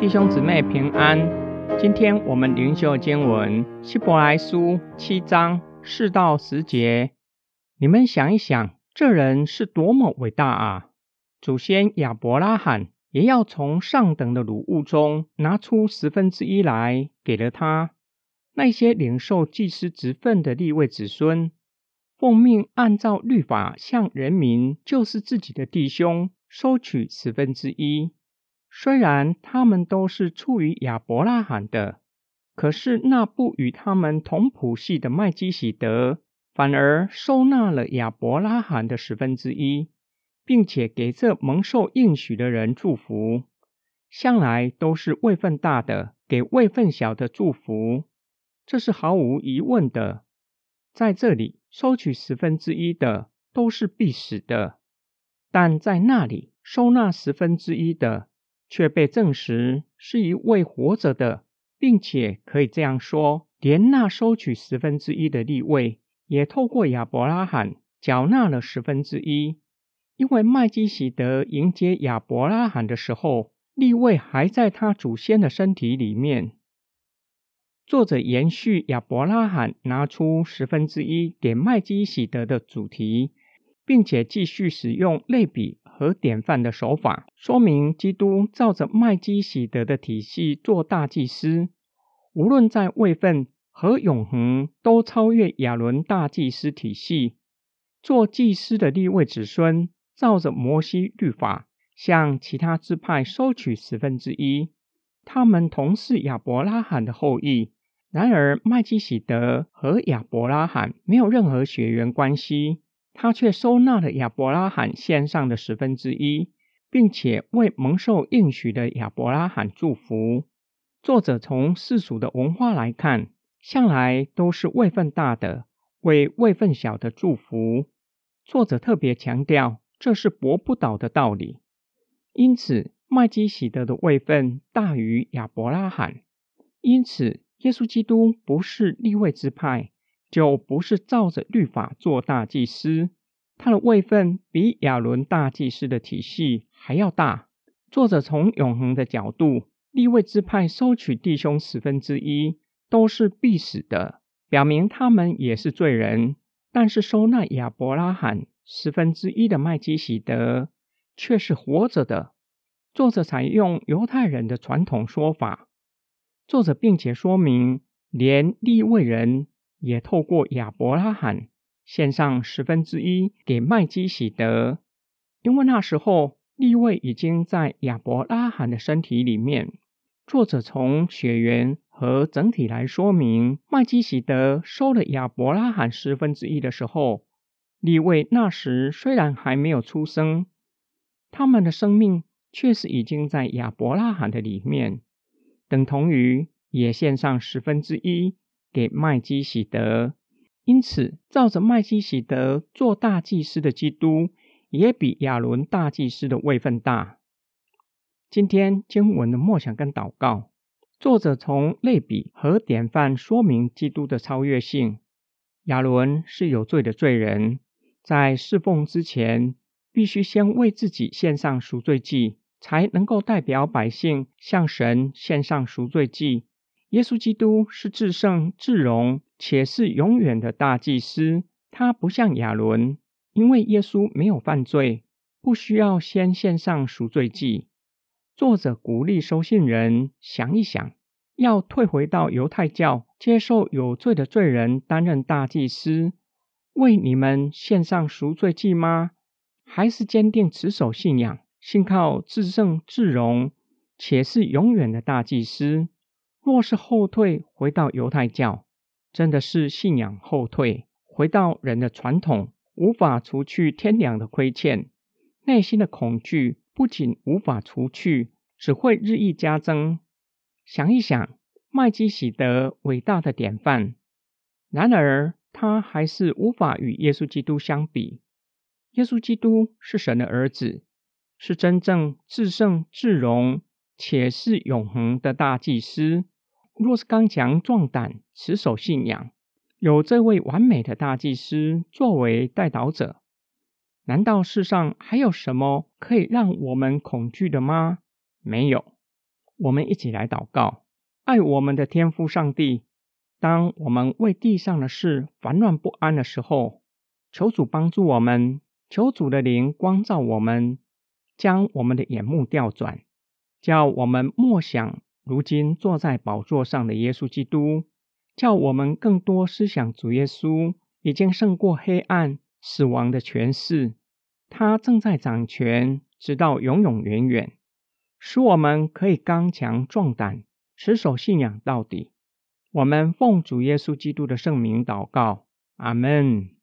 弟兄姊妹平安，今天我们灵修经文希伯来书七章四到十节。你们想一想，这人是多么伟大啊！祖先亚伯拉罕也要从上等的鲁物中拿出十分之一来给了他。那些领受祭司职分的立位子孙，奉命按照律法向人民，就是自己的弟兄，收取十分之一。虽然他们都是出于亚伯拉罕的，可是那不与他们同谱系的麦基喜德，反而收纳了亚伯拉罕的十分之一，并且给这蒙受应许的人祝福。向来都是位份大的给位份小的祝福，这是毫无疑问的。在这里收取十分之一的都是必死的，但在那里收纳十分之一的。却被证实是一位活着的，并且可以这样说：连那收取十分之一的立位，也透过亚伯拉罕缴纳了十分之一。因为麦基喜德迎接亚伯拉罕的时候，立位还在他祖先的身体里面。作者延续亚伯拉罕拿出十分之一给麦基喜德的主题，并且继续使用类比。和典范的手法，说明基督照着麦基喜德的体系做大祭司，无论在位份和永恒，都超越亚伦大祭司体系。做祭司的立位子孙，照着摩西律法，向其他支派收取十分之一。他们同是亚伯拉罕的后裔，然而麦基喜德和亚伯拉罕没有任何血缘关系。他却收纳了亚伯拉罕献上的十分之一，并且为蒙受应许的亚伯拉罕祝福。作者从世俗的文化来看，向来都是位分大的为位分小的祝福。作者特别强调，这是驳不倒的道理。因此，麦基喜德的位分大于亚伯拉罕。因此，耶稣基督不是立位之派。就不是照着律法做大祭司，他的位分比亚伦大祭司的体系还要大。作者从永恒的角度，立位之派收取弟兄十分之一都是必死的，表明他们也是罪人。但是收纳亚伯拉罕十分之一的麦基喜德却是活着的。作者采用犹太人的传统说法，作者并且说明连立位人。也透过亚伯拉罕献上十分之一给麦基喜德，因为那时候立位已经在亚伯拉罕的身体里面。作者从血缘和整体来说明，麦基喜德收了亚伯拉罕十分之一的时候，立位那时虽然还没有出生，他们的生命确实已经在亚伯拉罕的里面，等同于也献上十分之一。给麦基喜德，因此照着麦基喜德做大祭司的基督，也比亚伦大祭司的位分大。今天经文的默想跟祷告，作者从类比和典范说明基督的超越性。亚伦是有罪的罪人，在侍奉之前，必须先为自己献上赎罪祭，才能够代表百姓向神献上赎罪祭。耶稣基督是至圣至荣，且是永远的大祭司。他不像亚伦，因为耶稣没有犯罪，不需要先献上赎罪祭。作者鼓励收信人想一想：要退回到犹太教，接受有罪的罪人担任大祭司，为你们献上赎罪祭吗？还是坚定持守信仰，信靠至圣至荣，且是永远的大祭司？若是后退回到犹太教，真的是信仰后退，回到人的传统，无法除去天良的亏欠，内心的恐惧不仅无法除去，只会日益加增。想一想，麦基喜德伟大的典范，然而他还是无法与耶稣基督相比。耶稣基督是神的儿子，是真正至圣至荣。且是永恒的大祭司。若是刚强壮胆、持守信仰，有这位完美的大祭司作为代祷者，难道世上还有什么可以让我们恐惧的吗？没有。我们一起来祷告，爱我们的天父上帝。当我们为地上的事烦乱不安的时候，求主帮助我们，求主的灵光照我们，将我们的眼目调转，叫我们默想如今坐在宝座上的耶稣基督，叫我们更多思想主耶稣已经胜过黑暗死亡的权势。他正在掌权，直到永永远远，使我们可以刚强壮胆，持守信仰到底。我们奉主耶稣基督的圣名祷告，阿门。